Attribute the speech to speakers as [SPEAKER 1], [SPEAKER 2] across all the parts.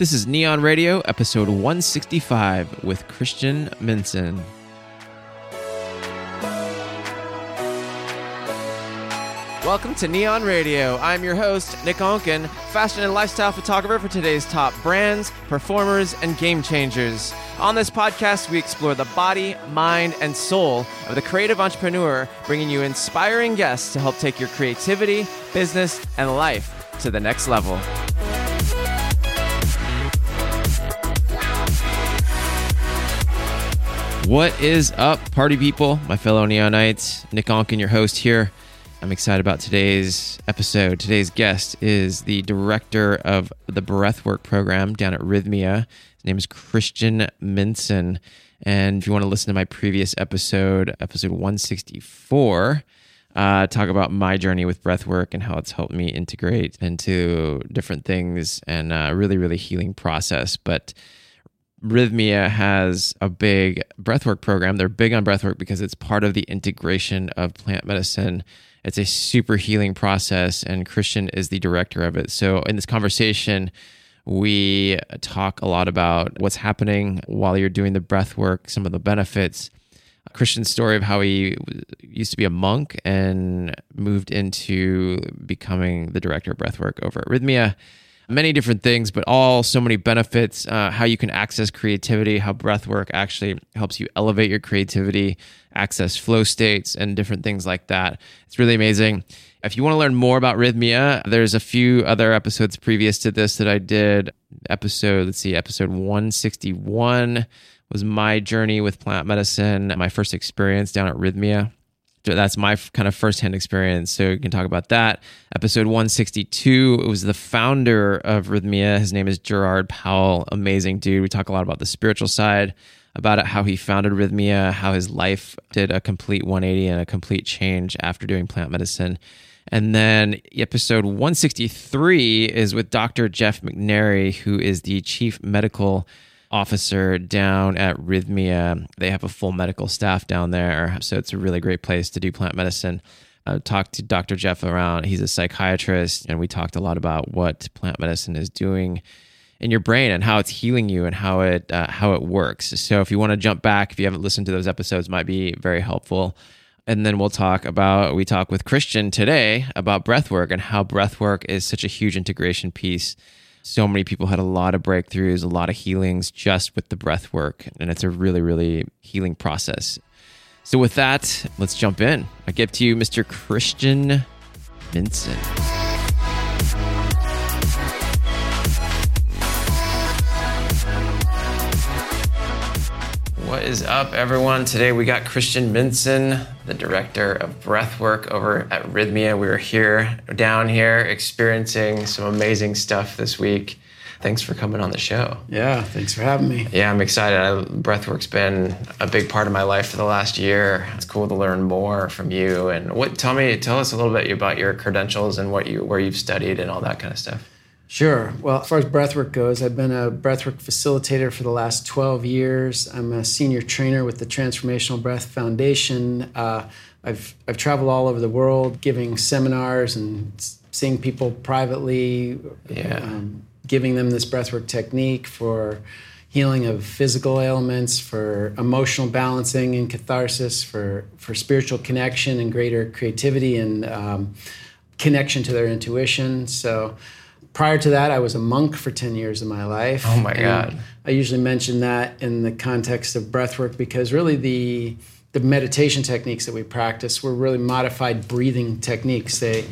[SPEAKER 1] This is Nion Radio, episode 165 with Christian Minson. Welcome to Nion Radio. I'm your host, Nick Onken, fashion and lifestyle photographer for today's top brands, performers, and game changers. On this podcast, we explore the body, mind, and soul of the creative entrepreneur, bringing you inspiring guests to help take your creativity, business, and life to the next level. What is up, party people, my fellow Nionites? Nick Onken, your host here. I'm excited about today's episode. Today's guest is the director of the Breathwork program down at Rythmia. His name is Christian Minson. And if you want to listen to my previous episode, episode 164, uh, talk about my journey with breathwork and how it's helped me integrate into different things and a really, really healing process. But Rythmia has a big breathwork program. They're big on breathwork because it's part of the integration of plant medicine it's a super healing process, and Christian is the director of it. So, in this conversation, we talk a lot about what's happening while you're doing the breath work, some of the benefits. Christian's story of how he used to be a monk and moved into becoming the director of breathwork over at Rythmia many different things, but all so many benefits. Uh, how you can access creativity, how breath work actually helps you elevate your creativity, access flow states, and different things like that. It's really amazing. If you want to learn more about Rythmia, there's a few other episodes previous to this that I did. Episode, let's see, episode 161 was my journey with plant medicine, my first experience down at Rythmia that's my kind of firsthand experience. So you can talk about that. Episode 162, it was the founder of Rythmia. His name is Gerard Powell. Amazing dude. We talk a lot about the spiritual side, about it, how he founded Rythmia, how his life did a complete 180 and a complete change after doing plant medicine. And then episode 163 is with Dr. Jeff McNary, who is the chief medical officer down at Rythmia. They have a full medical staff down there. So it's a really great place to do plant medicine. I talked to Dr. Jeff around. He's a psychiatrist, and we talked a lot about what plant medicine is doing in your brain and how it's healing you and how it uh, how it works. So if you want to jump back, if you haven't listened to those episodes, might be very helpful. And then we'll talk about we talk with Christian today about breathwork and how breathwork is such a huge integration piece so many people had a lot of breakthroughs, a lot of healings just with the breath work. And it's a really, really healing process. So, with that, let's jump in. I give to you Mr. Christian Minson. What is up, everyone? Today we got Christian Minson, the director of breathwork over at Rythmia. We are here, down here, experiencing some amazing stuff this week. Thanks for coming on the show.
[SPEAKER 2] Yeah, thanks for having me.
[SPEAKER 1] Yeah, I'm excited. I, breathwork's been a big part of my life for the last year. It's cool to learn more from you. And what? Tell me, tell us a little bit about your credentials and what you, where you've studied, and all that kind of stuff.
[SPEAKER 2] Sure. Well, as far as breathwork goes, I've been a breathwork facilitator for the last 12 years. I'm a senior trainer with the Transformational Breath Foundation. Uh, I've, I've traveled all over the world giving seminars and seeing people privately,
[SPEAKER 1] yeah. um,
[SPEAKER 2] giving them this breathwork technique for healing of physical ailments, for emotional balancing and catharsis, for, for spiritual connection and greater creativity and um, connection to their intuition. So, prior to that, I was a monk for 10 years of my life.
[SPEAKER 1] Oh my God.
[SPEAKER 2] I usually mention that in the context of breathwork because really the the meditation techniques that we practice were really modified breathing techniques. They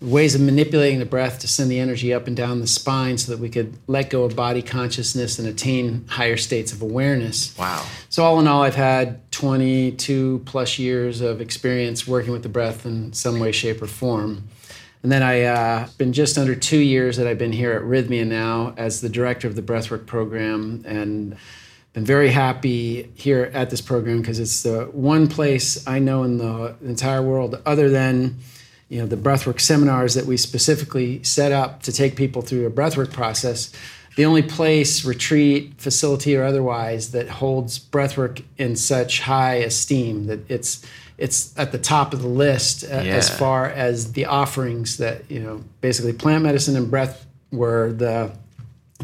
[SPEAKER 2] ways of manipulating the breath to send the energy up and down the spine so that we could let go of body consciousness and attain higher states of awareness.
[SPEAKER 1] Wow.
[SPEAKER 2] So all in all I've had 22 plus years of experience working with the breath in some way shape or form. And then I uh, been just under two years that I've been here at Rythmia now as the director of the breathwork program, and been very happy here at this program because it's the one place I know in the entire world, other than you know the breathwork seminars that we specifically set up to take people through a breathwork process. The only place, retreat, facility, or otherwise, that holds breathwork in such high esteem that it's it's at the top of the list uh, yeah. as far as the offerings that you know basically plant medicine and breath were the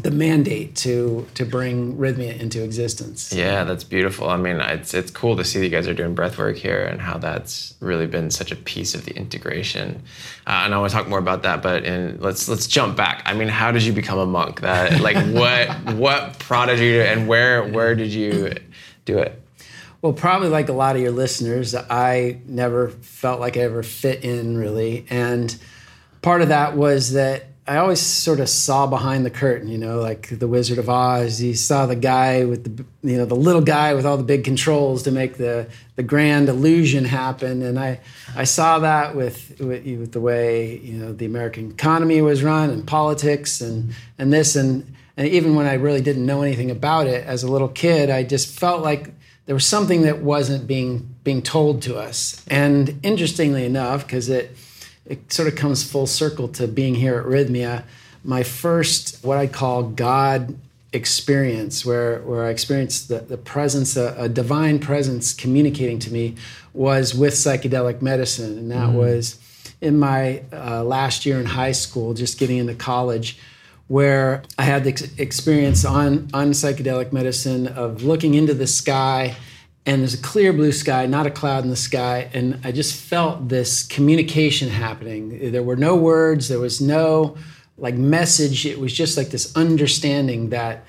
[SPEAKER 2] the mandate to to bring Rythmia into existence.
[SPEAKER 1] Yeah, that's beautiful. I mean, it's it's cool to see that you guys are doing breath work here and how that's really been such a piece of the integration. Uh, and I want to talk more about that, but in, let's let's jump back. I mean, how did you become a monk? That like what what prodded you and where where did you do it?
[SPEAKER 2] Well, probably like a lot of your listeners, I never felt like I ever fit in really, and part of that was that I always sort of saw behind the curtain, you know, like the Wizard of Oz. You saw the guy with the, you know, the little guy with all the big controls to make the the grand illusion happen. And I, I saw that with, with, with the way you know the American economy was run and politics and and this and and even when I really didn't know anything about it as a little kid, I just felt like there was something that wasn't being being told to us. And interestingly enough, because it it sort of comes full circle to being here at Rythmia. My first, what I call God experience, where, where I experienced the, the presence, a, a divine presence communicating to me, was with psychedelic medicine. And that mm. was in my uh, last year in high school, just getting into college, where I had the ex- experience on, on psychedelic medicine of looking into the sky and there's a clear blue sky, not a cloud in the sky. And I just felt this communication happening. There were no words, there was no like message. It was just like this understanding that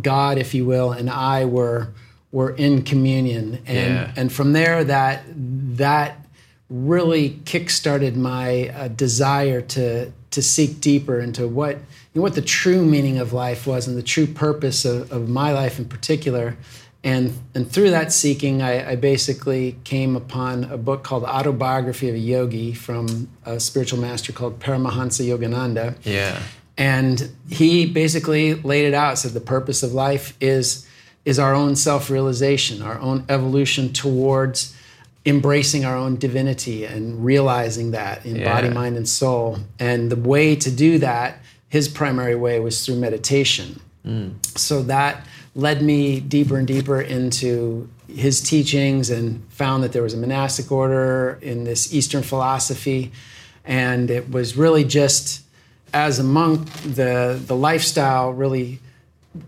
[SPEAKER 2] God, if you will, and I were were in communion. And yeah. and from there that that really kickstarted my uh, desire to to seek deeper into what you know, what the true meaning of life was and the true purpose of, of my life in particular and and through that seeking, I, I, basically came upon a book called Autobiography of a Yogi from a spiritual master called Paramahansa Yogananda.
[SPEAKER 1] Yeah.
[SPEAKER 2] And he basically laid it out. Said the purpose of life is is our own self-realization, our own evolution towards embracing our own divinity and realizing that in yeah. body, mind, and soul. And the way to do that, his primary way was through meditation. Mm. So that led me deeper and deeper into his teachings and found that there was a monastic order in this Eastern philosophy. And it was really just as a monk, the, the lifestyle really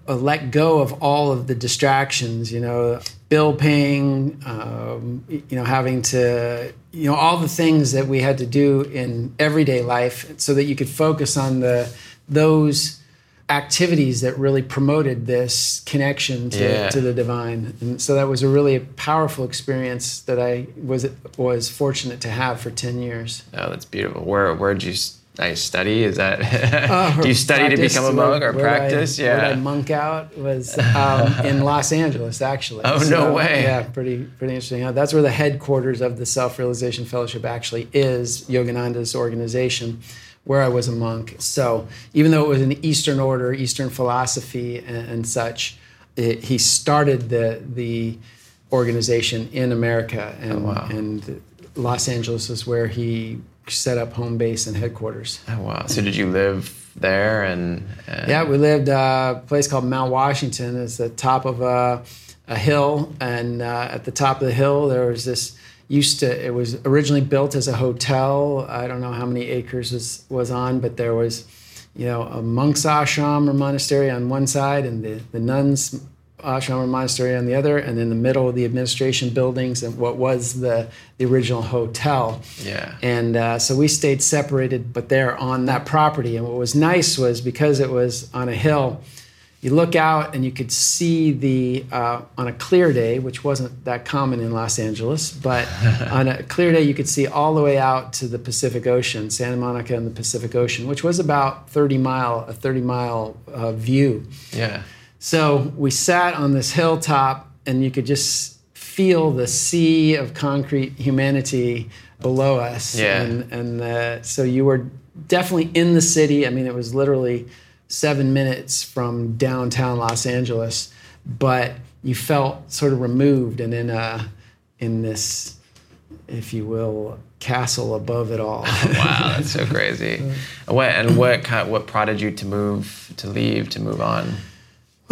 [SPEAKER 2] let go of all of the distractions, you know, bill paying, um, you know, having to, you know, all the things that we had to do in everyday life so that you could focus on the, those activities that really promoted this connection to, yeah. to the divine. And so that was a really powerful experience that I was was fortunate to have for 10 years.
[SPEAKER 1] Oh, that's beautiful. Where where did you I study? Is that uh, do you study to become a monk or practice?
[SPEAKER 2] I, yeah, where I monk out was um, in Los Angeles, actually.
[SPEAKER 1] Oh so, no way!
[SPEAKER 2] Yeah, pretty pretty interesting. That's where the headquarters of the Self Realization Fellowship actually is, Yogananda's organization where I was a monk. So even though it was an Eastern order, Eastern philosophy, and, and such, it, he started the the organization in America, and, oh, wow. and Los Angeles is where he set up home base and headquarters.
[SPEAKER 1] Oh wow! So did you live there? And,
[SPEAKER 2] and... yeah, we lived uh, a place called Mount Washington. It's the top of a, a hill, and uh, at the top of the hill there was this used to it was originally built as a hotel i don't know how many acres was, was on but there was you know a monk's ashram or monastery on one side and the, the nuns ashram monastery on the other and in the middle of the administration buildings and what was the, the original hotel.
[SPEAKER 1] Yeah.
[SPEAKER 2] And uh, so we stayed separated but there on that property. And what was nice was because it was on a hill you look out and you could see the uh, on a clear day which wasn't that common in los angeles but on a clear day you could see all the way out to the pacific ocean santa monica and the pacific ocean which was about 30 mile a 30 mile uh, view.
[SPEAKER 1] Yeah
[SPEAKER 2] so we sat on this hilltop and you could just feel the sea of concrete humanity below us
[SPEAKER 1] yeah.
[SPEAKER 2] and, and uh, so you were definitely in the city i mean it was literally seven minutes from downtown Los Angeles, but you felt sort of removed and in a in this, if you will, castle above it all.
[SPEAKER 1] wow, that's so crazy. what and what kind, what prodded you to move to leave to move on?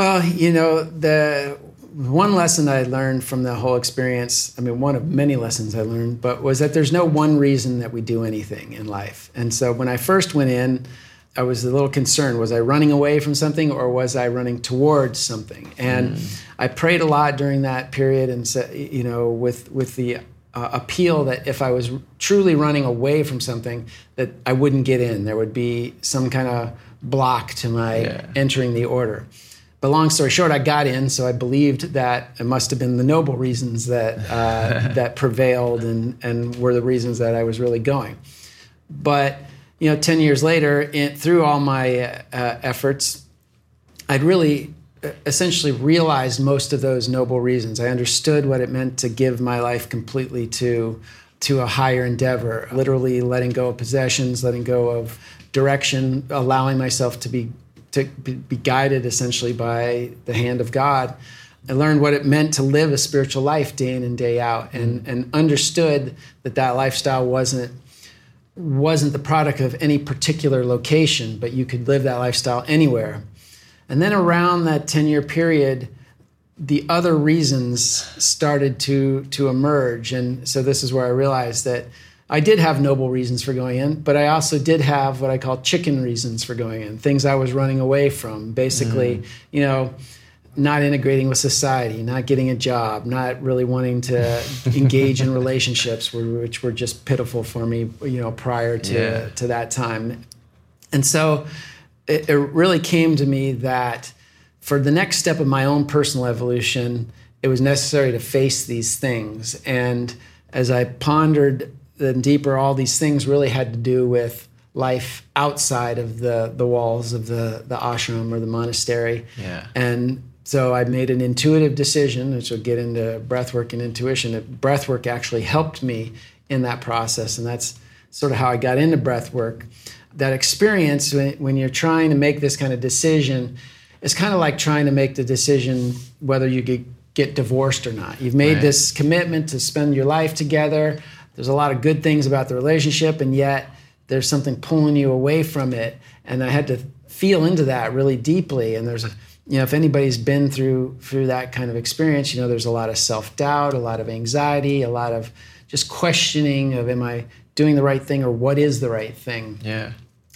[SPEAKER 2] Well, you know the one lesson I learned from the whole experience, I mean, one of many lessons I learned, but was that there's no one reason that we do anything in life. And so when I first went in, I was a little concerned. Was I running away from something or was I running towards something? And mm. I prayed a lot during that period and said, you know, with with the uh, appeal that if I was truly running away from something, that I wouldn't get in. There would be some kind of block to my yeah. entering the order. But long story short, I got in, so I believed that it must have been the noble reasons that uh, that prevailed and and were the reasons that I was really going. But you know, ten years later, in, through all my uh, efforts, I'd really uh, essentially realized most of those noble reasons. I understood what it meant to give my life completely to to a higher endeavor, literally letting go of possessions, letting go of direction, allowing myself to be to be guided essentially by the hand of God. I learned what it meant to live a spiritual life day in and day out, and mm. and understood that that lifestyle wasn't wasn't the product of any particular location, but you could live that lifestyle anywhere. And then around that 10 year period, the other reasons started to to emerge, and so this is where I realized that I did have noble reasons for going in, but I also did have what I call chicken reasons for going in, things I was running away from. Basically, mm. you know, not integrating with society, not getting a job, not really wanting to engage in relationships, which were just pitiful for me, you know, prior to, yeah. to that time. And so it, it really came to me that for the next step of my own personal evolution, it was necessary to face these things. And as I pondered then deeper, all these things really had to do with life outside of the the walls of the the ashram or the monastery.
[SPEAKER 1] Yeah.
[SPEAKER 2] And so I made an intuitive decision, which will get into breathwork and intuition. That breathwork actually helped me in that process, and that's sort of how I got into breathwork. That experience when, when you're trying to make this kind of decision, it's kind of like trying to make the decision whether you get, get divorced or not. You've made right. this commitment to spend your life together there's a lot of good things about the relationship, and yet there's something pulling you away from it. And I had to feel into that really deeply. And there's a, you know, if anybody's been through through that kind of experience, you know, there's a lot of self doubt, a lot of anxiety, a lot of just questioning of am I doing the right thing or what is the right thing.
[SPEAKER 1] Yeah.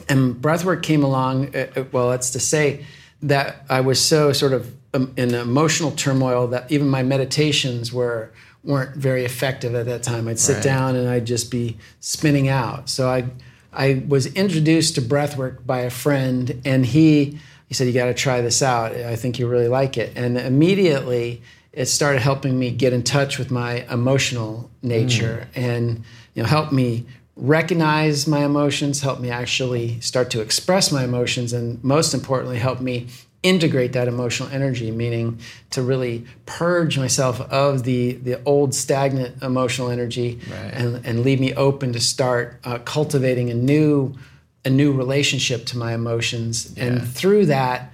[SPEAKER 2] And breathwork came along. Uh, uh well, that's to say that I was so sort of um, in emotional turmoil that even my meditations were weren't very effective at that time. I'd sit right. down and I'd just be spinning out. So I I was introduced to breathwork by a friend and he he said you got to try this out. I think you really like it. And immediately it started helping me get in touch with my emotional nature mm. and you know help me recognize my emotions, help me actually start to express my emotions and most importantly help me integrate that emotional energy, meaning to really purge myself of the, the old stagnant emotional energy right. and, and leave me open to start uh, cultivating a new a new relationship to my emotions. Yeah. And through that,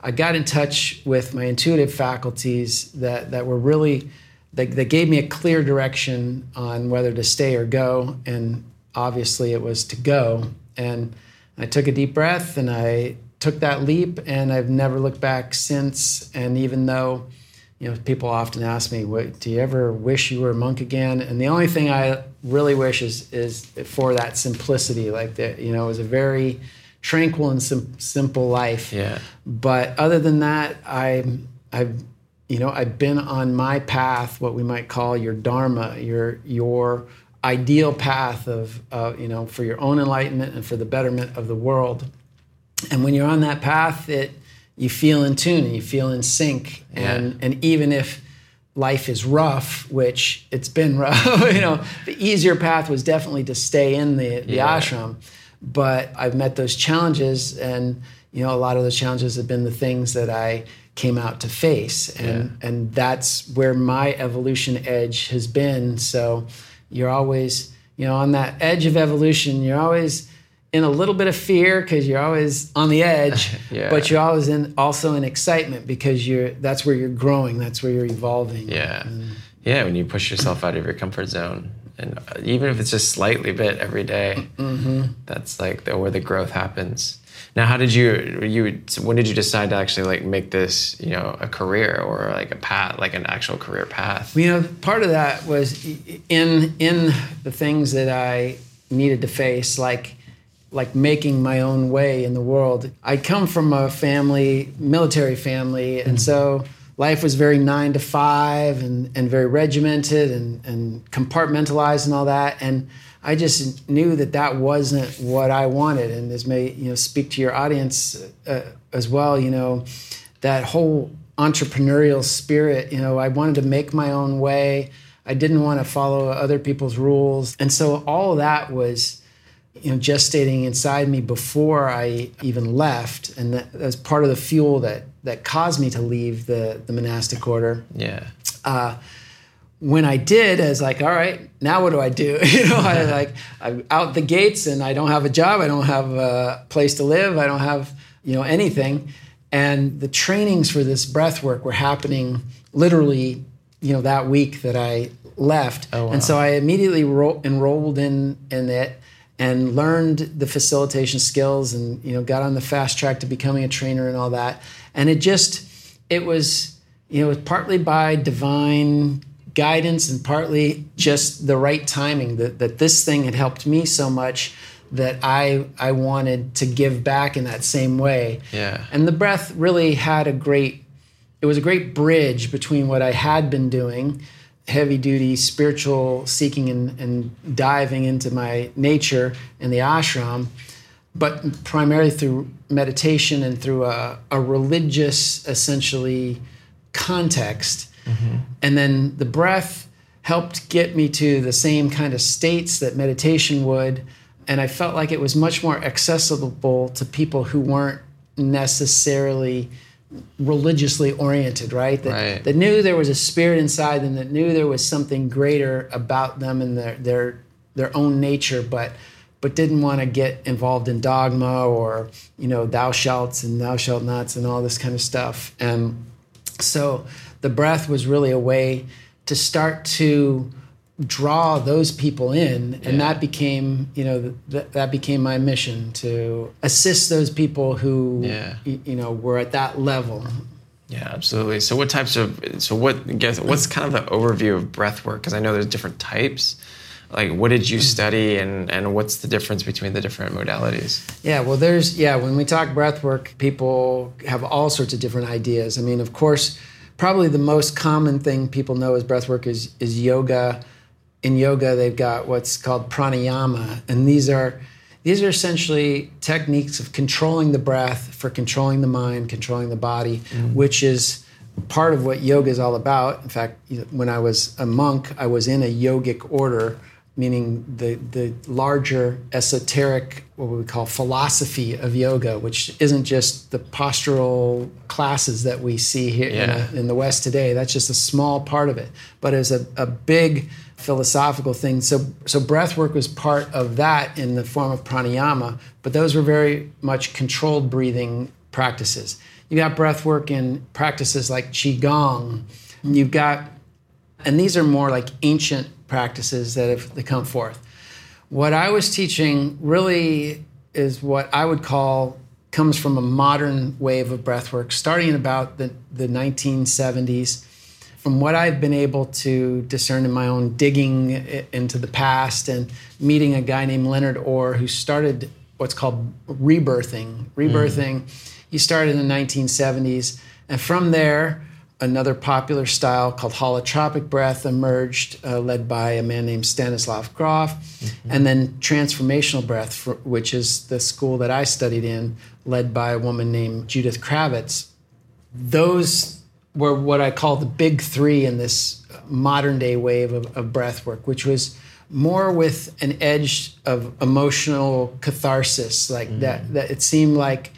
[SPEAKER 2] I got in touch with my intuitive faculties that, that were really that, that gave me a clear direction on whether to stay or go. And obviously it was to go. And I took a deep breath and I took that leap and I've never looked back since. And even though, you know, people often ask me, do you ever wish you were a monk again? And the only thing I really wish is, is for that simplicity, like that, you know, it was a very tranquil and sim- simple life.
[SPEAKER 1] Yeah.
[SPEAKER 2] But other than that, I, I've, you know, I've been on my path, what we might call your dharma, your, your, ideal path of, uh, you know, for your own enlightenment and for the betterment of the world and when you're on that path it you feel in tune and you feel in sync yeah. and and even if life is rough which it's been rough you know the easier path was definitely to stay in the, the yeah. ashram but i've met those challenges and you know a lot of those challenges have been the things that i came out to face and yeah. and that's where my evolution edge has been so you're always you know on that edge of evolution you're always in a little bit of fear because you're always on the edge, yeah. but you're always in also in excitement because you're that's where you're growing, that's where you're evolving.
[SPEAKER 1] Yeah, and, yeah. When you push yourself out of your comfort zone, and uh, even if it's just slightly bit every day, mm-hmm. that's like the, where the growth happens. Now, how did you you when did you decide to actually like make this you know a career or like a path like an actual career path?
[SPEAKER 2] You know, part of that was in in the things that I needed to face, like like making my own way in the world. I come from a family, military family, and so life was very nine to five and, and very regimented and, and compartmentalized and all that. And I just knew that that wasn't what I wanted. And this may, you know, speak to your audience uh, as well, you know, that whole entrepreneurial spirit, you know, I wanted to make my own way. I didn't want to follow other people's rules. And so all of that was, you know, gestating inside me before I even left. And that, that was part of the fuel that that caused me to leave the the monastic order.
[SPEAKER 1] Yeah.
[SPEAKER 2] Uh, when I did, I was like, all right, now what do I do? you know, I like I'm out the gates and I don't have a job, I don't have a place to live, I don't have you know anything. And the trainings for this breath work were happening literally, you know, that week that I left.
[SPEAKER 1] Oh, wow.
[SPEAKER 2] And so I immediately ro- enrolled in in it and learned the facilitation skills and you know got on the fast track to becoming a trainer and all that. And it just it was you know was partly by divine guidance and partly just the right timing that, that this thing had helped me so much that I I wanted to give back in that same way.
[SPEAKER 1] Yeah.
[SPEAKER 2] And the breath really had a great it was a great bridge between what I had been doing, heavy duty spiritual seeking and, and diving into my nature in the ashram, but primarily through meditation and through a, a religious essentially context. Mm-hmm. And then the breath helped get me to the same kind of states that meditation would. And I felt like it was much more accessible to people who weren't necessarily religiously oriented, right? That,
[SPEAKER 1] Right.
[SPEAKER 2] that knew there was a spirit inside them, that knew there was something greater about them and their their their own nature, but but didn't want to get involved in dogma or you know thou shalt and thou shalt nots and all this kind of stuff. And so the breath was really a way to start to draw those people in and
[SPEAKER 1] Yeah.
[SPEAKER 2] that became you know th- that became my mission to assist those people who
[SPEAKER 1] Yeah.
[SPEAKER 2] y- you know were at that level
[SPEAKER 1] Yeah, absolutely. So, what types of so what guess what's kind of the overview of breath work? Because I know there's different types. Like, what did you mm-hmm. study, and and what's the difference between the different modalities?
[SPEAKER 2] Yeah, well, there's, yeah, when we talk breath work, people have all sorts of different ideas. I mean, of course, probably the most common thing people know as breath work is, is yoga. In yoga, they've got what's called pranayama, and these are these are essentially techniques of controlling the breath for controlling the mind, controlling the body, mm. which is part of what yoga is all about. In fact, when I was a monk, I was in a yogic order meaning the the larger esoteric what we call philosophy of yoga, which isn't just the postural classes that we see here in, a- in the West today. That's just a small part of it, but it's a, a big philosophical thing. So so breath work was part of that in the form of pranayama, but those were very much controlled breathing practices. You got breath work in practices like qigong. You've got and these are more like ancient practices that have come forth. What I was teaching really is what I would call comes from a modern wave of breathwork, starting in about the, the 1970s. From what I've been able to discern in my own digging into the past and meeting a guy named Leonard Orr who started what's called rebirthing. Rebirthing, he started in the 1970s. And from there, another popular style called holotropic breath emerged, uh, led by a man named Stanislav Grof, and then transformational breath, for, which is the school that I studied in, led by a woman named Judith Kravitz. Those were what I call the big three in this modern day wave of, of breath work, which was more with an edge of emotional catharsis, like mm. that. That it seemed like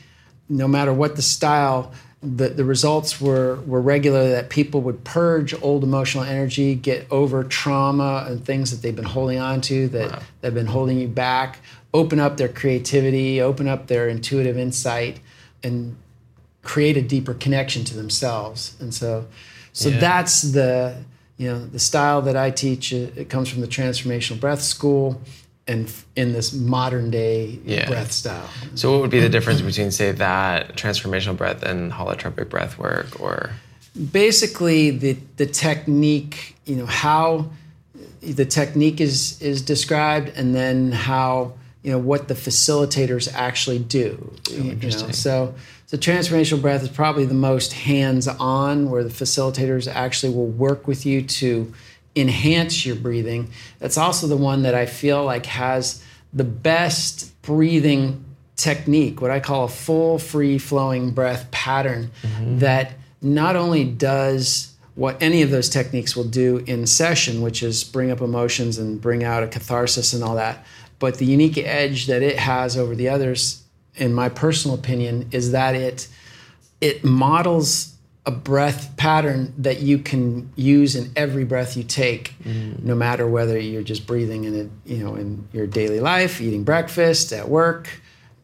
[SPEAKER 2] no matter what the style, the, the results were, were regular that people would purge old emotional energy, get over trauma and things that they've been holding on to that, that have been holding you back, open up their creativity, open up their intuitive insight, and create a deeper connection to themselves. And so, so
[SPEAKER 1] Yeah.
[SPEAKER 2] that's the you know the style that I teach. It, it comes from the Transformational Breath School, and f- in this modern day
[SPEAKER 1] Yeah.
[SPEAKER 2] breath style.
[SPEAKER 1] So, what would be the difference between, say, that transformational breath and holotropic breath work, or
[SPEAKER 2] basically the the technique you know how the technique is is described and then how you know what the facilitators actually do.
[SPEAKER 1] Oh,
[SPEAKER 2] you know? So so transformational breath is probably the most hands-on, where the facilitators actually will work with you to enhance your breathing. That's also the one that I feel like has the best breathing technique, what I call a full free flowing breath pattern mm-hmm. that not only does what any of those techniques will do in session, which is bring up emotions and bring out a catharsis and all that, but the unique edge that it has over the others, in my personal opinion, is that it it models a breath pattern that you can use in every breath you take, mm. no matter whether you're just breathing in it, you know, in your daily life, eating breakfast, at work,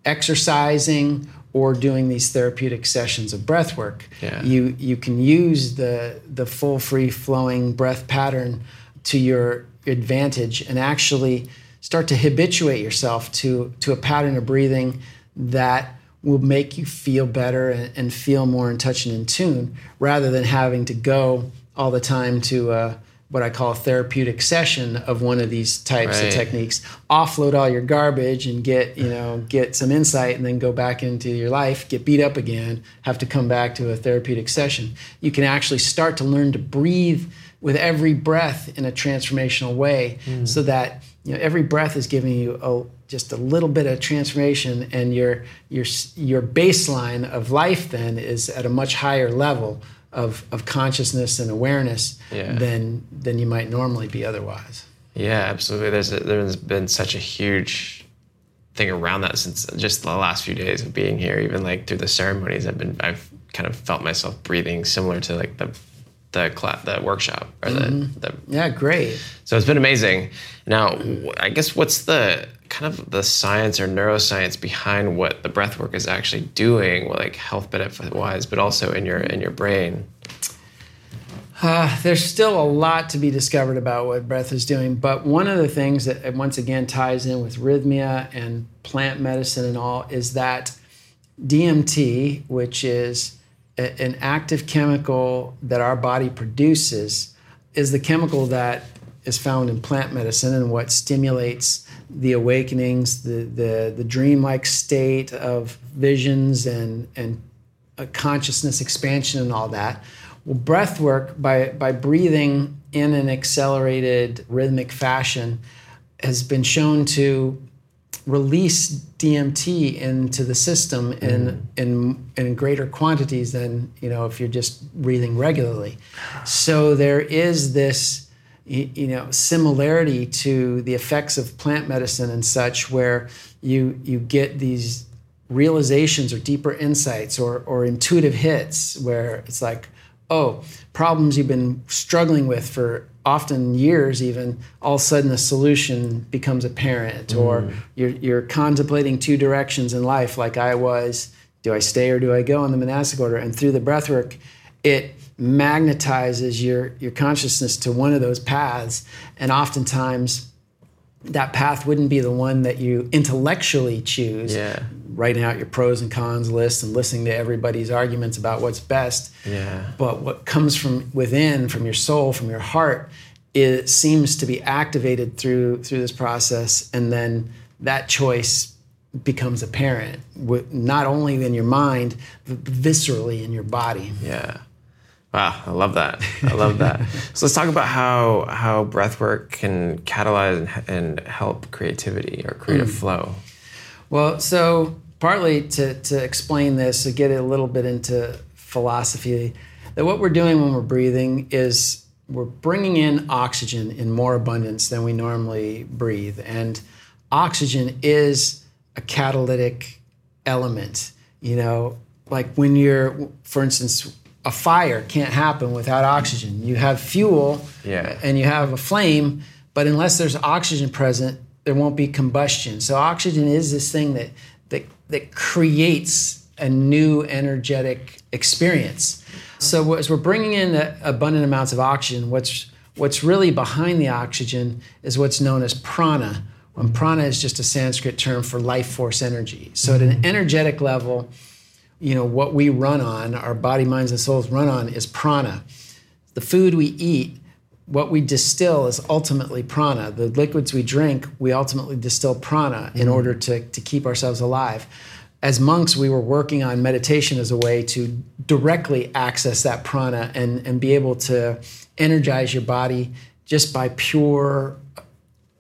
[SPEAKER 2] exercising, or doing these therapeutic sessions of breath work. Yeah. You you can use the the full free flowing breath pattern to your advantage and actually start to habituate yourself to to a pattern of breathing that will make you feel better and, and feel more in touch and in tune rather than having to go all the time to uh, what I call a therapeutic session of one of these types right. of techniques. Offload all your garbage and get, you know, get some insight and then go back into your life, get beat up again, have to come back to a therapeutic session. You can actually start to learn to breathe with every breath in a transformational way mm. so that you know every breath is giving you a, just a little bit of transformation and your your your baseline of life then is at a much higher level of, of consciousness and awareness yeah. than than you might normally be otherwise.
[SPEAKER 1] Yeah, absolutely. There's a, there's been such a huge thing around that since just the last few days of being here. Even like through the ceremonies, I've been I've kind of felt myself breathing similar to like the the class, the workshop or the, mm-hmm. the
[SPEAKER 2] yeah great.
[SPEAKER 1] So it's been amazing. Now, I guess what's the kind of the science or neuroscience behind what the breath work is actually doing, like health benefit wise, but also in your in your brain?
[SPEAKER 2] Uh, there's still a lot to be discovered about what breath is doing, but one of the things that once again ties in with rythmia and plant medicine and all is that DMT, which is a, an active chemical that our body produces, is the chemical that is found in plant medicine and what stimulates the awakenings, the the, the dreamlike state of visions and and consciousness expansion and all that. Well, breath work by by breathing in an accelerated rhythmic fashion has been shown to release DMT into the system in, mm. in in greater quantities than you know if you're just breathing regularly. So there is this you know similarity to the effects of plant medicine and such where you you get these realizations or deeper insights or or intuitive hits where it's like oh problems you've been struggling with for often years even all of a sudden a solution becomes apparent mm. or you're you're contemplating two directions in life like I was do I stay or do I go in the monastic order and through the breath work it magnetizes your your consciousness to one of those paths and oftentimes that path wouldn't be the one that you intellectually choose
[SPEAKER 1] yeah.
[SPEAKER 2] Writing out your pros and cons list and listening to everybody's arguments about what's best
[SPEAKER 1] yeah.
[SPEAKER 2] but what comes from within from your soul from your heart it seems to be activated through through this process and then that choice becomes apparent not only in your mind but viscerally in your body
[SPEAKER 1] yeah Wow, I love that. I love that. so let's talk about how how breathwork can catalyze and, and help creativity or creative mm. flow.
[SPEAKER 2] Well, so partly to to explain this, to get a little bit into philosophy, that what we're doing when we're breathing is we're bringing in oxygen in more abundance than we normally breathe, and oxygen is a catalytic element. You know, like when you're, for instance a fire can't happen without oxygen. You have fuel
[SPEAKER 1] yeah.
[SPEAKER 2] and you have a flame, but unless there's oxygen present, there won't be combustion. So oxygen is this thing that that creates a new energetic experience. So as we're bringing in abundant amounts of oxygen, what's what's really behind the oxygen is what's known as prana. And prana is just a Sanskrit term for life force energy. So at an energetic level, you know what we run on our body minds and souls run on is prana the food we eat what we distill is ultimately prana. The liquids we drink, we ultimately distill prana in mm-hmm. order to, to keep ourselves alive. As monks, we were working on meditation as a way to directly access that prana and, and be able to energize your body just by pure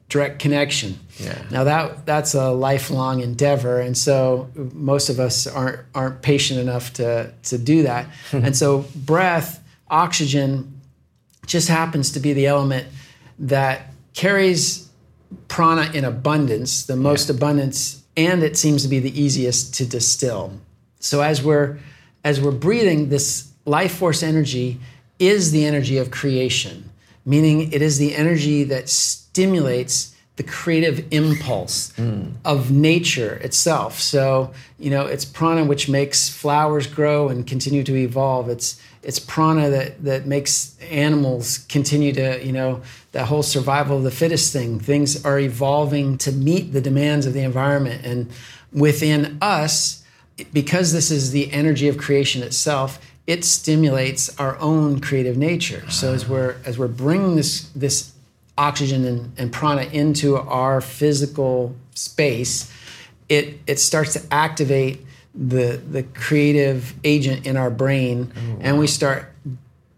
[SPEAKER 2] direct connection.
[SPEAKER 1] Yeah.
[SPEAKER 2] Now that that's a lifelong endeavor, and so most of us aren't aren't patient enough to to do that. and so breath, oxygen, just happens to be the element that carries prana in abundance, the most yeah. abundance, and it seems to be the easiest to distill. So as we're as we're breathing, this life force energy is the energy of creation, meaning it is the energy that stimulates the creative impulse mm. of nature itself. So, you know, it's prana which makes flowers grow and continue to evolve. It's it's prana that that makes animals continue to, you know, that whole survival of the fittest thing. Things are evolving to meet the demands of the environment and within us because this is the energy of creation itself, it stimulates our own creative nature. So as we're as we're bringing this this oxygen and, and prana into our physical space, it, it starts to activate the, the creative agent in our brain, oh, wow. and we start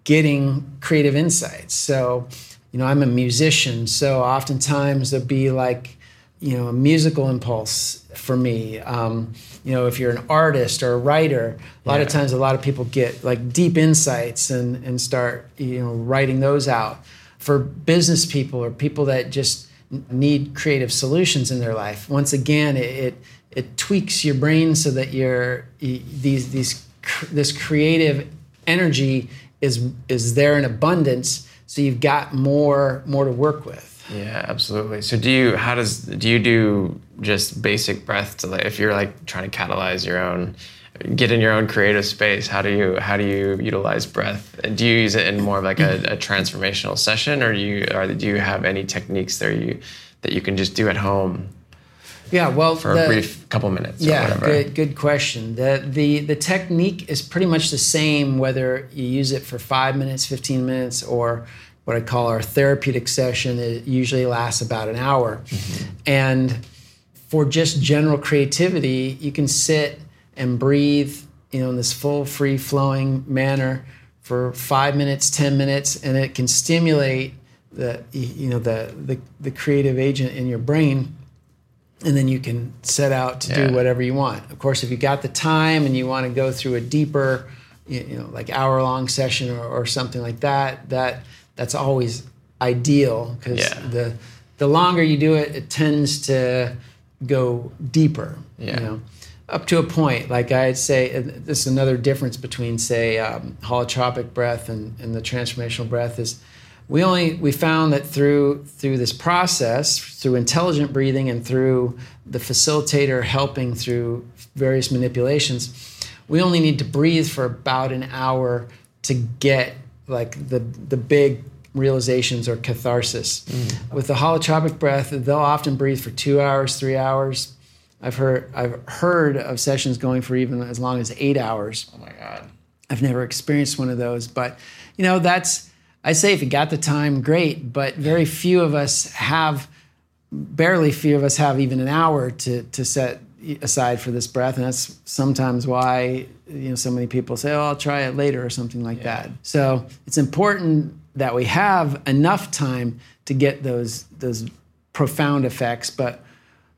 [SPEAKER 2] getting creative insights. So, you know, I'm a musician, so oftentimes there'll be like, you know, a musical impulse for me. Um, you know, if you're an artist or a writer, a lot yeah. of times a lot of people get like deep insights and, and start, you know, writing those out for business people or people that just need creative solutions in their life. Once again, it, it, it tweaks your brain so that you're these these this creative energy is is there in abundance. So you've got more more to work with.
[SPEAKER 1] Yeah, absolutely. So do you how does do you do just basic breath to like if you're like trying to catalyze your own get in your own creative space how do you how do you utilize breath do you use it in more of like a, a transformational session or do you or do you have any techniques there you that you can just do at home
[SPEAKER 2] yeah well
[SPEAKER 1] for the, a brief couple minutes
[SPEAKER 2] yeah good good question the, the the technique is pretty much the same whether you use it for five minutes 15 minutes or what i call our therapeutic session it usually lasts about an hour mm-hmm. and for just general creativity you can sit and breathe, you know, in this full, free flowing manner for five minutes, 10 minutes, and it can stimulate the, you know, the, the, the creative agent in your brain. And then you can set out to yeah. do whatever you want. Of course, if you got the time and you want to go through a deeper, you know, like hour long session or, or something like that, that that's always ideal because yeah. the the longer you do it, it tends to go deeper.
[SPEAKER 1] Yeah.
[SPEAKER 2] You know? up to a point. Like I'd say, this is another difference between, say, um, holotropic breath and, and the transformational breath is we only we found that through through this process, through intelligent breathing and through the facilitator helping through various manipulations, we only need to breathe for about an hour to get like the the big realizations or catharsis. Mm. With the holotropic breath, they'll often breathe for two hours, three hours I've heard I've heard of sessions going for even as long as eight hours.
[SPEAKER 1] Oh my god!
[SPEAKER 2] I've never experienced one of those, but you know that's I say if you got the time, great. But very few of us have, barely few of us have even an hour to to set aside for this breath, and that's sometimes why you know so many people say, "Oh, I'll try it later" or something like yeah. that. So it's important that we have enough time to get those those profound effects, but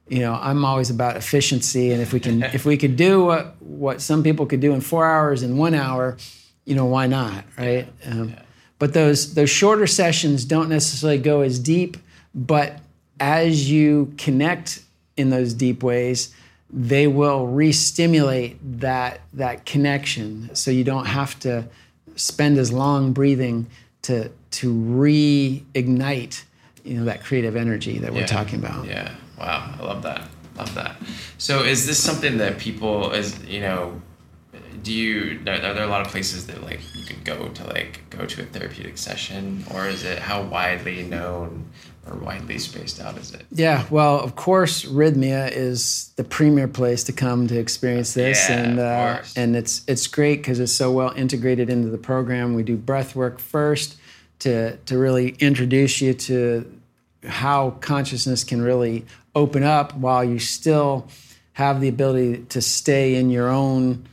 [SPEAKER 2] you know i'm always about efficiency and if we can if we could do what what some people could do in four hours in one hour you know why not right. Um, yeah. But those those shorter sessions don't necessarily go as deep but as you connect in those deep ways they will re-stimulate that that connection so you don't have to spend as long breathing to to reignite you know that creative energy that
[SPEAKER 1] yeah.
[SPEAKER 2] we're talking about
[SPEAKER 1] yeah Wow, I love that. Love that. So, is this something that people, is you know, do you are there a lot of places that like you could go to like go to a therapeutic session, or is it how widely known or widely spaced out is it?
[SPEAKER 2] Yeah, well, of course, rythmia is the premier place to come to experience this,
[SPEAKER 1] yeah,
[SPEAKER 2] and
[SPEAKER 1] uh,
[SPEAKER 2] and it's it's great because it's so well integrated into the program. We do breath work first to to really introduce you to how consciousness can really open up while you still have the ability to stay in your own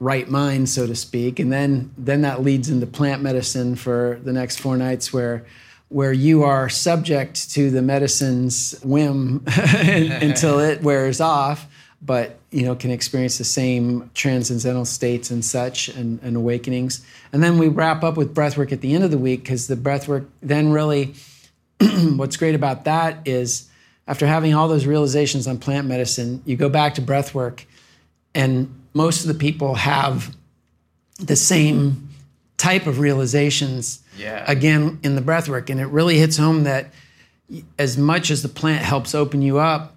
[SPEAKER 2] right mind, so to speak. And then then that leads into plant medicine for the next four nights where where you are subject to the medicine's whim until it wears off, but you know can experience the same transcendental states and such and, and awakenings. And then we wrap up with breathwork at the end of the week because the breathwork then really what's great about that is after having all those realizations on plant medicine, you go back to breath work, and most of the people have the same type of realizations
[SPEAKER 1] Yeah.
[SPEAKER 2] again in the breath work. And it really hits home that as much as the plant helps open you up,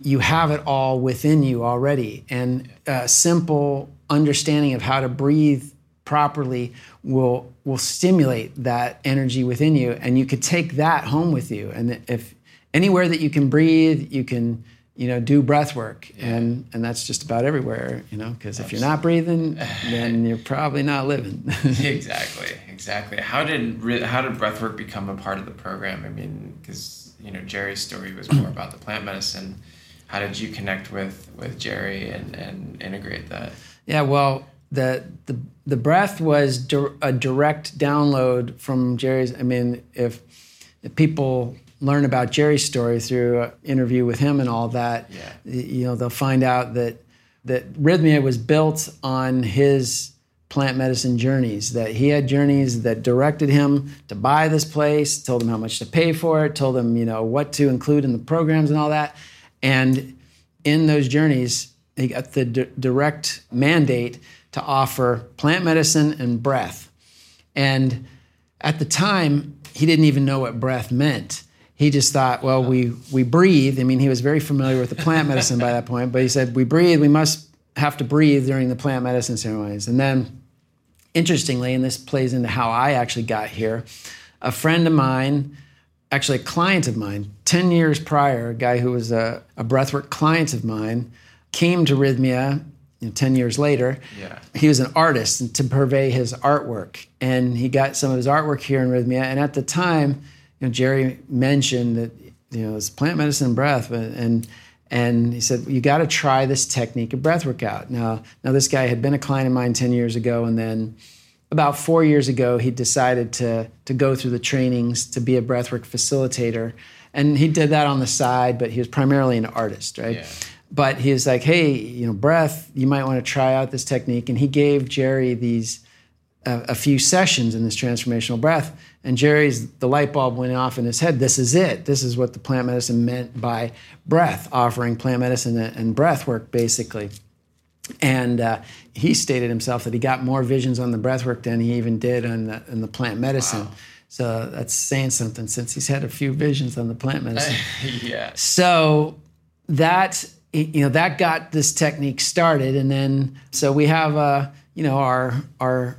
[SPEAKER 2] you have it all within you already. And a simple understanding of how to breathe properly will will stimulate that energy within you and you could take that home with you and if anywhere that you can breathe you can you know do breath work and and that's just about everywhere you know because if you're not breathing then you're probably not living
[SPEAKER 1] exactly, exactly. How did re- how did breath work become a part of the program? I mean, because you know Jerry's story was more about the plant medicine. How did you connect with with Jerry and and integrate that?
[SPEAKER 2] Yeah, well, the the the breath was dir- a direct download from Jerry's. I mean, if, if people learn about Jerry's story through an interview with him and all that,
[SPEAKER 1] Yeah.
[SPEAKER 2] you know, they'll find out that that Rythmia was built on his plant medicine journeys. That he had journeys that directed him to buy this place, told him how much to pay for it, told him you know what to include in the programs and all that, and in those journeys, he got the d- direct mandate to offer plant medicine and breath. And at the time, he didn't even know what breath meant. He just thought, well, we, we breathe. I mean, he was very familiar with the plant medicine by that point, but he said, we breathe, we must have to breathe during the plant medicine ceremonies. And then, interestingly, and this plays into how I actually got here, a friend of mine, actually a client of mine, 10 years prior, a guy who was a, a breathwork client of mine, came to Rythmia you know, 10 years later.
[SPEAKER 1] Yeah.
[SPEAKER 2] He was an artist and to purvey his artwork. And he got some of his artwork here in Rythmia. And at the time, know, Jerry mentioned that, you know, it's plant medicine and breath. But, and, and he said, you got to try this technique of breath workout. Now, now, this guy had been a client of mine 10 years ago. And then about four years ago, he decided to, to go through the trainings to be a breathwork facilitator. And he did that on the side, but he was primarily an artist, right?
[SPEAKER 1] Yeah.
[SPEAKER 2] But he was like, hey, you know, breath, you might want to try out this technique. And he gave Jerry these, uh, a few sessions in this transformational breath. And Jerry's, the light bulb went off in his head. This is it. This is what the plant medicine meant by breath, offering plant medicine and, breath work, basically. And uh, he stated himself that he got more visions on the breath work than he even did on the, on the plant medicine. So that's saying something since he's had a few visions on the plant medicine.
[SPEAKER 1] yeah.
[SPEAKER 2] So that you know that got this technique started, and then so we have uh, you know our our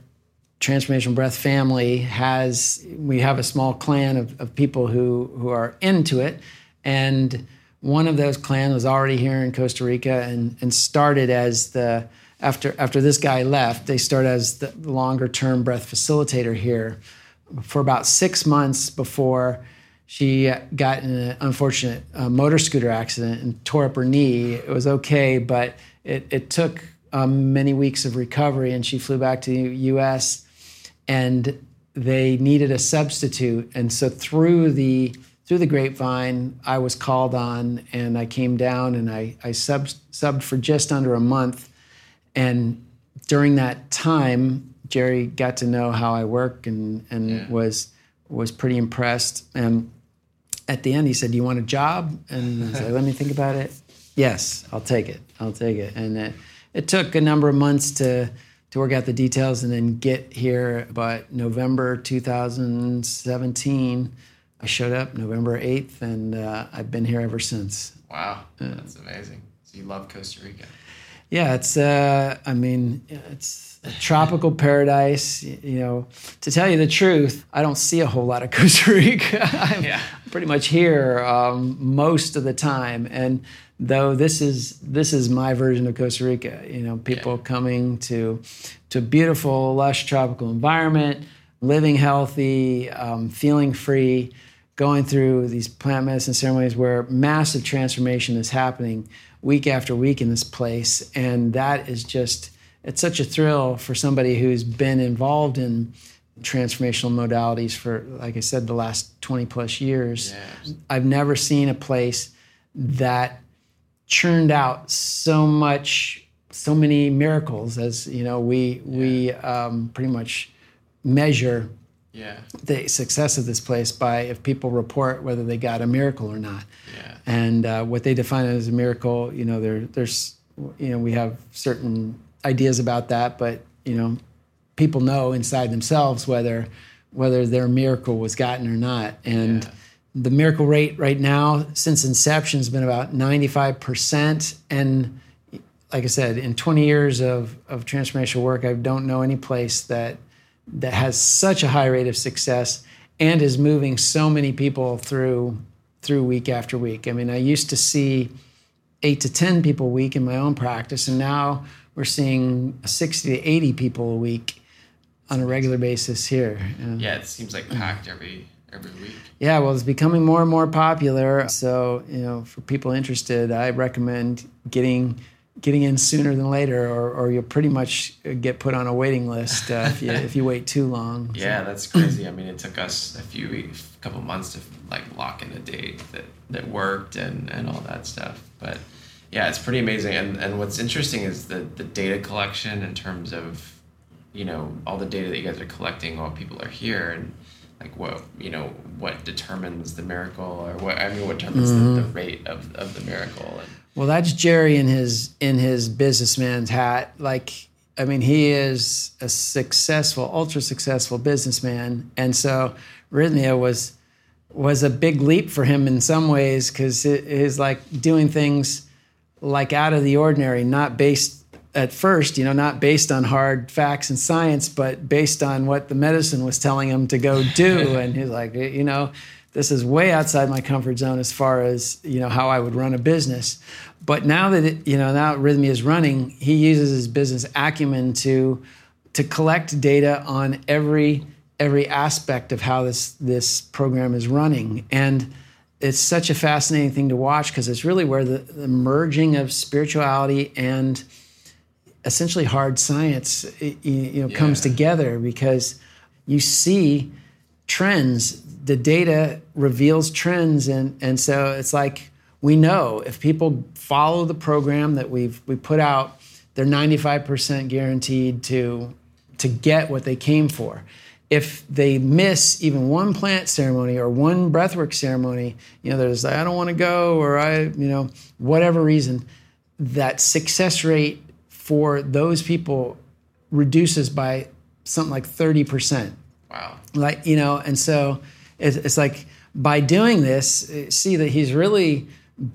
[SPEAKER 2] transformational breath family has we have a small clan of, of people who who are into it, and one of those clans was already here in Costa Rica and and started as the after after this guy left, they started as the longer term breath facilitator here for about six months before she got in an unfortunate uh, motor scooter accident and tore up her knee. It was okay, but it, it took um, many weeks of recovery, and she flew back to the U.S. and they needed a substitute. And so through the through the grapevine, I was called on, and I came down and I I sub, subbed for just under a month, and during that time, Jerry got to know how I work and and
[SPEAKER 1] Yeah.
[SPEAKER 2] was was pretty impressed. And at the end, he said, "Do you want a job?" And I like, "Let me think about it." Yes, I'll take it. I'll take it. And it, it took a number of months to to work out the details and then get here. But November 2017, I showed up November 8th, and uh, I've been here ever since.
[SPEAKER 1] Wow. That's amazing. So you love Costa Rica.
[SPEAKER 2] Yeah, it's. Uh, I mean, it's a tropical paradise. You know, to tell you the truth, I don't see a whole lot of Costa Rica. I'm
[SPEAKER 1] Yeah.
[SPEAKER 2] pretty much here um, most of the time, and though this is this is my version of Costa Rica. You know, people
[SPEAKER 1] Yeah.
[SPEAKER 2] coming to to a beautiful, lush tropical environment. living healthy, um, feeling free, going through these plant medicine ceremonies where massive transformation is happening week after week in this place. And that is just, it's such a thrill for somebody who's been involved in transformational modalities for, like I said, the last 20 plus years. Yeah. I've never seen a place that churned out so much, so many miracles as, you know, we, yeah. we um, pretty much measure yeah. the success of this place by if people report whether they got a miracle or not. Yeah. And uh, what they define as a miracle, you know, there, there's, you know, we have certain ideas about that, but you know, people know inside themselves whether whether their miracle was gotten or not. And yeah. The miracle rate right now since inception has been about 95%. And like I said, in 20 years of, of transformational work, I don't know any place that that has such a high rate of success and is moving so many people through through week after week. I mean, I used to see eight to 10 people a week in my own practice, and now we're seeing 60 to 80 people a week on a regular basis here.
[SPEAKER 1] Yeah, it seems like packed every every week.
[SPEAKER 2] Yeah, well, it's becoming more and more popular. So, you know, for people interested, I recommend getting getting in sooner than later, or, or you'll pretty much get put on a waiting list uh, if you if you wait too long.
[SPEAKER 1] Yeah, so. that's crazy. I mean, it took us a few weeks, a couple months to like lock in a date that that worked and and all that stuff. But yeah, it's pretty amazing. And and what's interesting is the the data collection in terms of you know all the data that you guys are collecting while people are here and like what you know what determines the miracle or what I mean what determines mm-hmm. the, the, rate of, of the miracle and
[SPEAKER 2] well, that's Jerry in his in his businessman's hat. Like, I mean, he is a successful, ultra successful businessman, and so Rythmia was was a big leap for him in some ways because it is like doing things like out of the ordinary, not based at first, you know, not based on hard facts and science, but based on what the medicine was telling him to go do. and he's like, you know, this is way outside my comfort zone as far as you know how I would run a business. But now that it, you know now Rythmia is running, he uses his business acumen to to collect data on every every aspect of how this this program is running and it's such a fascinating thing to watch because it's really where the, the, merging of spirituality and essentially hard science you know yeah. comes together because you see trends the data reveals trends and and so it's like we know if people follow the program that we've we put out they're 95% guaranteed to to get what they came for if they miss even one plant ceremony or one breathwork ceremony you know there's i don't want to go or i you know whatever reason that success rate for those people reduces by something like 30%
[SPEAKER 1] wow
[SPEAKER 2] like you know and so it's, like by doing this, see that he's really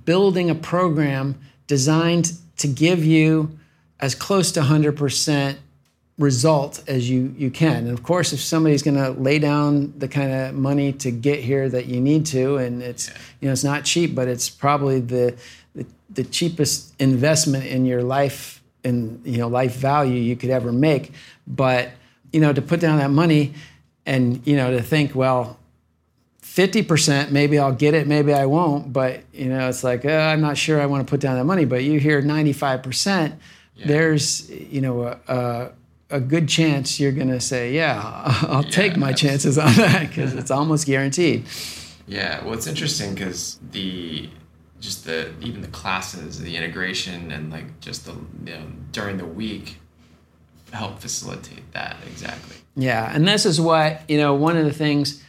[SPEAKER 2] building a program designed to give you as close to 100% result as you, you can. And of course, if somebody's going to lay down the kind of money to get here that you need to, and it's yeah. you know it's not cheap, but it's probably the, the, the cheapest investment in your life and you know life value you could ever make. But you know to put down that money and you know to think, well, 50% maybe i'll get it maybe i won't but you know it's like oh, i'm not sure i want to put down that money but you hear 95% yeah. there's you know a, a, a, good chance you're going to say yeah i'll yeah, take my chances on that because it's almost guaranteed
[SPEAKER 1] yeah well it's interesting because the just the even the classes the integration and like just the you know during the week help facilitate that exactly
[SPEAKER 2] yeah and this is what you know one of the things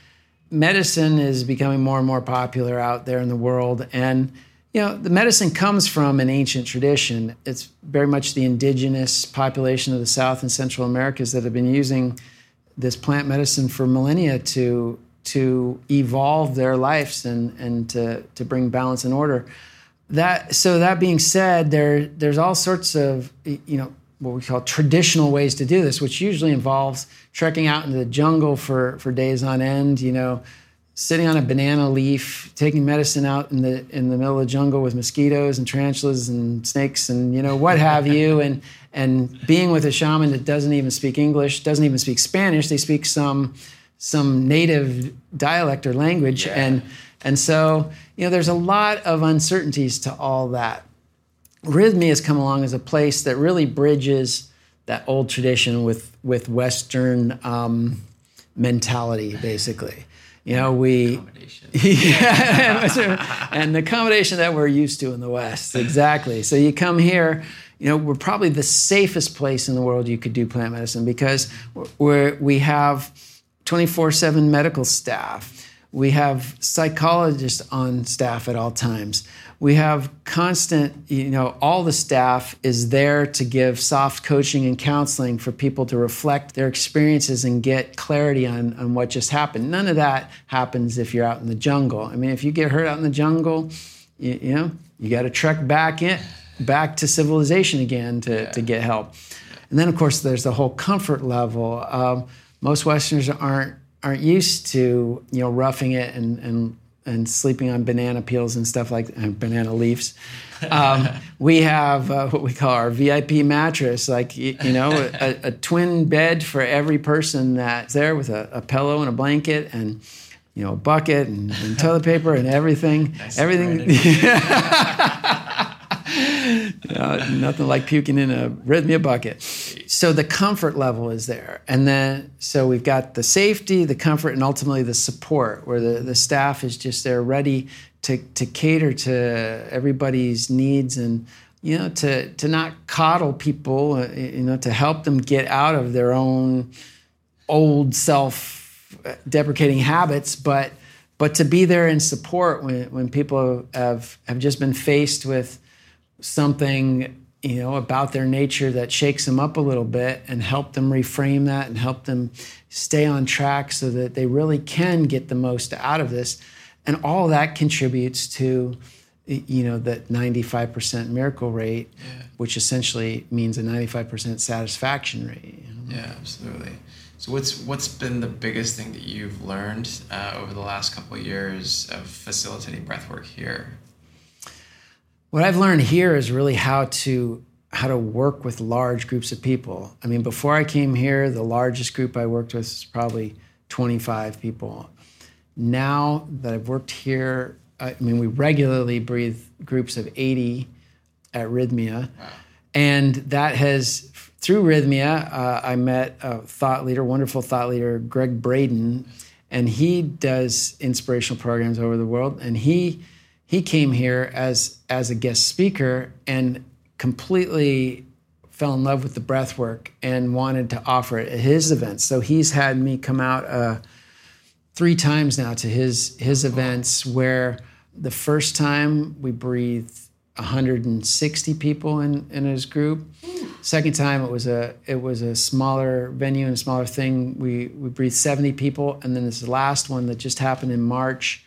[SPEAKER 2] medicine is becoming more and more popular out there in the world. And, you know, the medicine comes from an ancient tradition. It's very much the indigenous population of the South and Central Americas that have been using this plant medicine for millennia to to evolve their lives and, and to, to bring balance and order. That so that being said, there there's all sorts of you know what we call traditional ways to do this, which usually involves trekking out into the jungle for, for days on end, you know, sitting on a banana leaf, taking medicine out in the in the middle of the jungle with mosquitoes and tarantulas and snakes and you know what have you, and and being with a shaman that doesn't even speak English, doesn't even speak Spanish. They speak some some native dialect or language, yeah. and and so you know there's a lot of uncertainties to all that. Rythmia has come along as a place that really bridges that old tradition with with Western um, mentality, basically. You know, we yeah, and the accommodation that we're used to in the West, exactly. So you come here, you know, we're probably the safest place in the world you could do plant medicine because we're, we have 24/7 medical staff. We have psychologists on staff at all times we have constant, you know, all the staff is there to give soft coaching and counseling for people to reflect their experiences and get clarity on, on what just happened. None of that happens if you're out in the jungle. I mean, if you get hurt out in the jungle, you, you know, you got to trek back in, back to civilization again to, yeah. to get help. And then, of course, there's the whole comfort level. Um, most Westerners aren't aren't used to you know roughing it and, and and sleeping on banana peels and stuff like and banana leaves. Um, we have uh, what we call our VIP mattress, like you, you know, a, a, twin bed for every person that's there with a, a, pillow and a blanket and you know a bucket and, and toilet paper and everything. Nice everything. uh, nothing like puking in a rythmia bucket. So the comfort level is there. And then, so we've got the safety, the comfort, and ultimately the support, where the, the staff is just there ready to, to cater to everybody's needs and, you know, to, to not coddle people, uh, you know, to help them get out of their own old self deprecating habits, but but to be there in support when, when people have, have just been faced with something you know about their nature that shakes them up a little bit and help them reframe that and help them stay on track so that they really can get the most out of this and all that contributes to you know that 95% miracle rate yeah. which essentially means a 95% satisfaction rate
[SPEAKER 1] you know? yeah absolutely so what's what's been the biggest thing that you've learned uh, over the last couple of years of facilitating breathwork here
[SPEAKER 2] what I've learned here is really how to how to work with large groups of people. I mean, before I came here, the largest group I worked with was probably 25 people. Now that I've worked here, I mean, we regularly breathe groups of 80 at Rythmia. Wow. And that has, through Rythmia, uh, I met a thought leader, wonderful thought leader, Gregg Braden, and he does inspirational programs over the world. And he he came here as as a guest speaker and completely fell in love with the breath work and wanted to offer it at his events. So he's had me come out uh, three times now to his his events where the first time we breathed 160 people in, in his group. Second time it was a it was a smaller venue and a smaller thing. We we breathed 70 people, and then this last one that just happened in March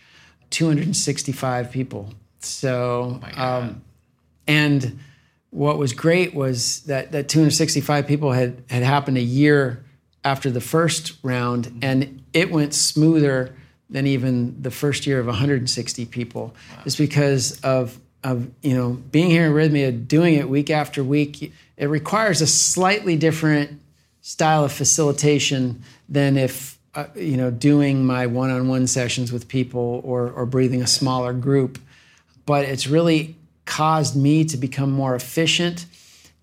[SPEAKER 2] 265 people. So, oh um, and what was great was that that 265 people had had happened a year after the first round, mm-hmm. and it went smoother than even the first year of 160 people, wow. just because of of you know being here in Rythmia, doing it week after week. It requires a slightly different style of facilitation than if uh, you know, doing my one-on-one sessions with people or, or breathing a smaller group. But it's really caused me to become more efficient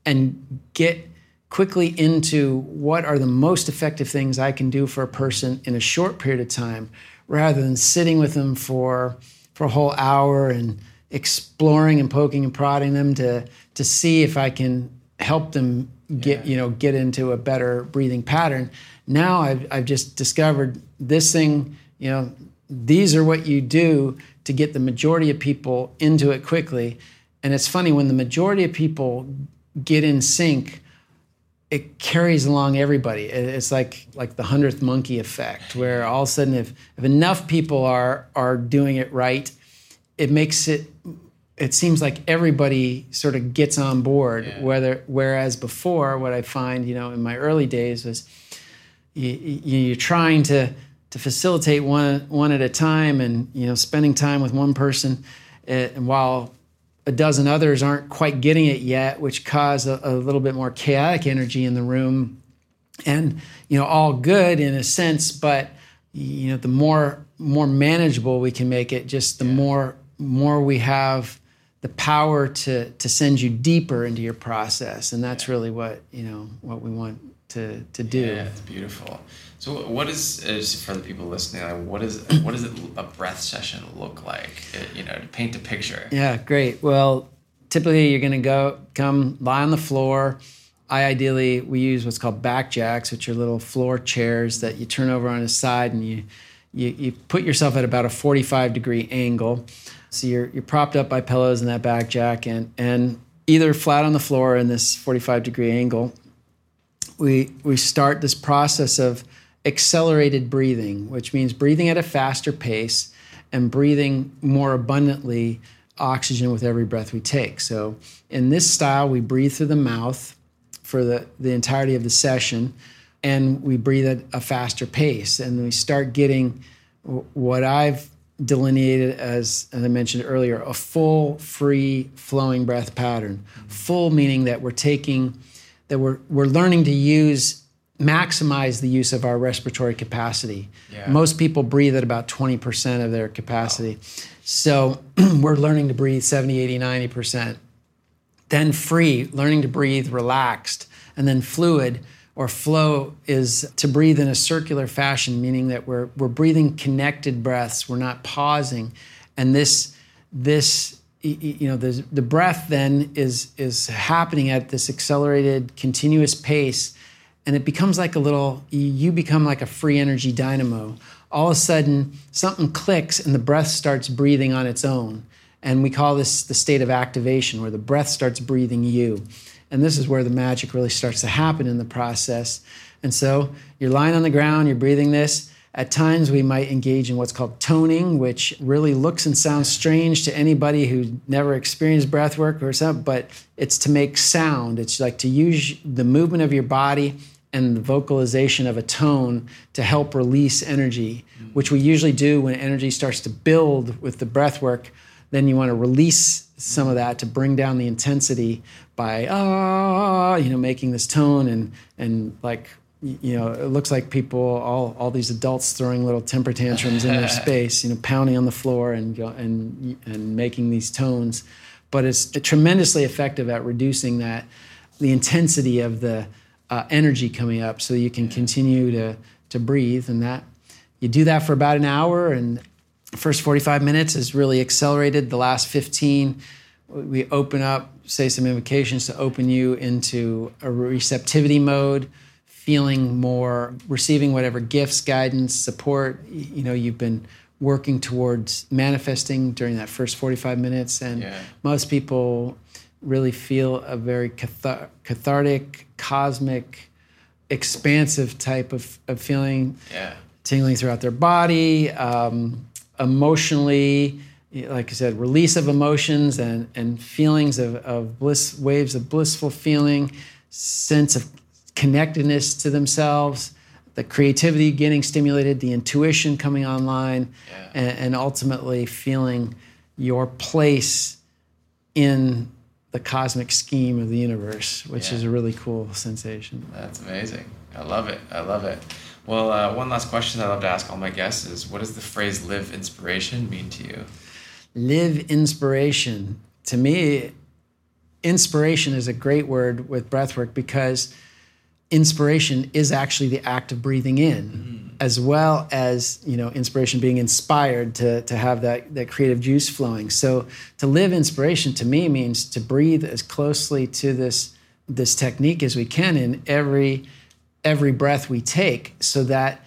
[SPEAKER 2] and get quickly into what are the most effective things I can do for a person in a short period of time, rather than sitting with them for for a whole hour and exploring and poking and prodding them to to see if I can help them get yeah. you know get into a better breathing pattern now I've, I've just discovered this thing, you know, these are what you do to get the majority of people into it quickly. And it's funny when the majority of people get in sync, it carries along everybody. It's like like the hundredth monkey effect, where all of a sudden, if, if enough people are are doing it right, it makes it. It seems like everybody sort of gets on board. Yeah. Whether whereas before, what I find, you know, in my early days was you, you're trying to to facilitate one one at a time, and you know, spending time with one person, eh, and while a dozen others aren't quite getting it yet, which cause a, a little bit more chaotic energy in the room, and you know, all good in a sense, but you know, the more more manageable we can make it, just the yeah. more more we have the power to to send you deeper into your process, and that's yeah. really what you know what we want to to do.
[SPEAKER 1] Yeah, it's beautiful. So, what is just for the people listening? Like, what is what does a breath session look like? It, you know, to paint a picture.
[SPEAKER 2] Yeah, great. Well, typically you're going to go come lie on the floor. I ideally we use what's called back jacks, which are little floor chairs that you turn over on a side and you you, you put yourself at about a 45 degree angle. So you're you're propped up by pillows in that back jack and and either flat on the floor in this 45 degree angle. We we start this process of accelerated breathing, which means breathing at a faster pace and breathing more abundantly oxygen with every breath we take. So in this style, we breathe through the mouth for the, the entirety of the session and we breathe at a faster pace and we start getting what I've delineated as, as I mentioned earlier, a full, free, flowing breath pattern. Full meaning that we're taking, that we're, we're learning to use maximize the use of our respiratory capacity. Yeah. Most people breathe at about 20% of their capacity. Wow. So we're learning to breathe 70, 80, 90%. Then free, learning to breathe relaxed. And then fluid or flow is to breathe in a circular fashion, meaning that we're, we're breathing connected breaths, we're not pausing. And this, this you know, the, the breath then is, is happening at this accelerated, continuous pace and it becomes like a little you become like a free energy dynamo. All of a sudden something clicks and the breath starts breathing on its own. And we call this the state of activation where the breath starts breathing you. And this is where the magic really starts to happen in the process. And so you're lying on the ground you're breathing this at times we might engage in what's called toning which really looks and sounds strange to anybody who never experienced breath work or something but it's to make sound it's like to use the movement of your body and the vocalization of a tone to help release energy, which we usually do when energy starts to build with the breath work. Then you want to release some of that to bring down the intensity by ah, you know, making this tone and and like you know, it looks like people, all all these adults throwing little temper tantrums in their space, you know, pounding on the floor and and and making these tones. But it's tremendously effective at reducing that the intensity of the uh, energy coming up so you can continue to, to breathe. And that you do that for about an hour, and the first 45 minutes is really accelerated. The last 15, we open up, say some invocations to open you into a receptivity mode, feeling more, receiving whatever gifts, guidance, support, you know, you've been working towards manifesting during that first 45 minutes. And yeah. most people really feel a very cathar- cathartic, cosmic, expansive type of, of feeling,
[SPEAKER 1] yeah.
[SPEAKER 2] tingling throughout their body, um, emotionally, like I said, release of emotions and, and feelings of, of bliss, waves of blissful feeling, sense of connectedness to themselves, the creativity getting stimulated, the intuition coming online, yeah. and, and ultimately feeling your place in the cosmic scheme of the universe, which yeah. is a really cool sensation.
[SPEAKER 1] That's amazing. I love it. I love it. Well, uh, one last question I love to ask all my guests is what does the phrase live inspiration mean to you?
[SPEAKER 2] Live inspiration. To me, inspiration is a great word with breathwork because inspiration is actually the act of breathing in. Mm-hmm as well as you know inspiration being inspired to, to have that, that creative juice flowing so to live inspiration to me means to breathe as closely to this this technique as we can in every every breath we take so that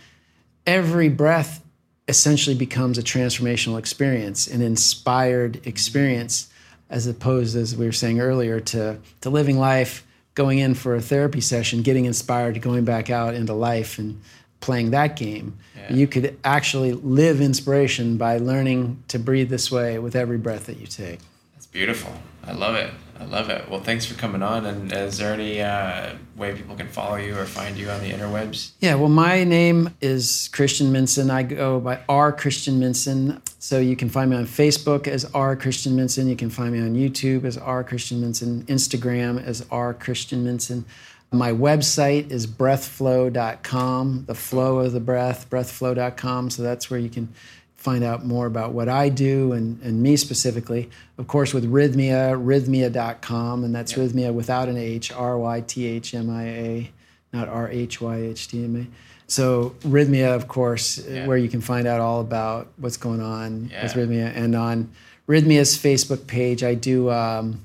[SPEAKER 2] every breath essentially becomes a transformational experience an inspired experience as opposed as we were saying earlier to to living life going in for a therapy session getting inspired going back out into life and playing that game. Yeah. You could actually live inspiration by learning to breathe this way with every breath that you take.
[SPEAKER 1] That's beautiful. I love it. I love it. Well, thanks for coming on. And is there any uh, way people can follow you or find you on the interwebs?
[SPEAKER 2] Yeah, well, my name is Christian Minson. I go by R. Christian Minson. So you can find me on Facebook as R. Christian Minson. You can find me on YouTube as R. Christian Minson, Instagram as R. Christian Minson. My website is breathflow.com, the flow of the breath, breathflow.com. So that's where you can find out more about what I do and, and me specifically. Of course, with Rythmia, rythmia.com, and that's yep. Rythmia without an H, R Y T H M I A, not R H Y H T M A. So, Rythmia, of course, yeah. where you can find out all about what's going on yeah. with Rythmia. And on Rythmia's Facebook page, I do um,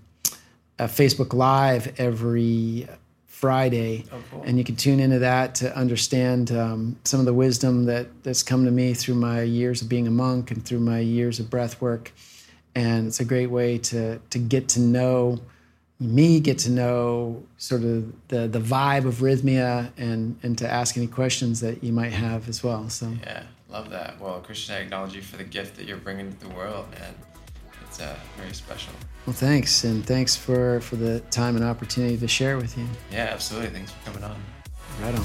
[SPEAKER 2] a Facebook Live every Friday, oh, cool. and you can tune into that to understand um, some of the wisdom that that's come to me through my years of being a monk and through my years of breath work. And it's a great way to to get to know me, get to know sort of the the vibe of rythmia, and and to ask any questions that you might have as well. So
[SPEAKER 1] yeah, love that. Well, Christian, I acknowledge you for the gift that you're bringing to the world, man. It's uh, very special.
[SPEAKER 2] Well, thanks, and thanks for for the time and opportunity to share with you.
[SPEAKER 1] Yeah, absolutely. Thanks for coming on.
[SPEAKER 2] Right on.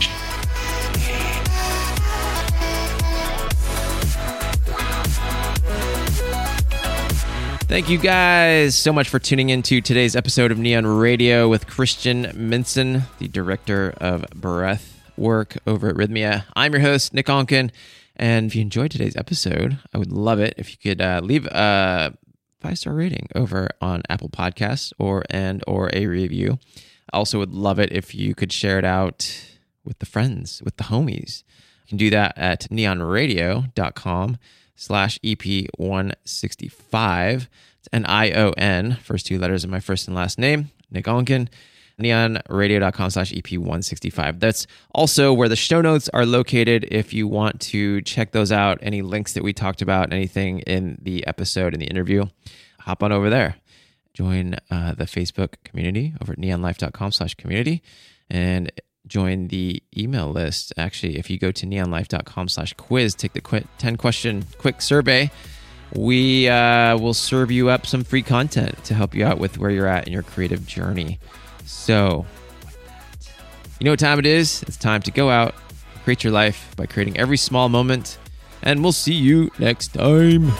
[SPEAKER 1] Thank you guys so much for tuning into today's episode of Nion Radio with Christian Minson, the director of breath work over at Rythmia. I'm your host, Nick Onken. And if you enjoyed today's episode, I would love it if you could uh, leave a five star rating over on Apple Podcasts or and or a review. I also would love it if you could share it out with the friends, with the homies. You can do that at nionradio.com slash EP165. It's N-I-O-N, first two letters of my first and last name, Nick Onken nionradio.com slash ep165 that's also where the show notes are located if you want to check those out. Any links that we talked about anything in the episode in the interview hop on over there. Join uh, the facebook community over at nionlife.com slash community and join the email list. Actually if you go to nionlife.com slash quiz take the 10 question quick survey we uh, will serve you up some free content to help you out with where you're at in your creative journey so, you know what time it is? It's time to go out, create your life by creating every small moment, and we'll see you next time.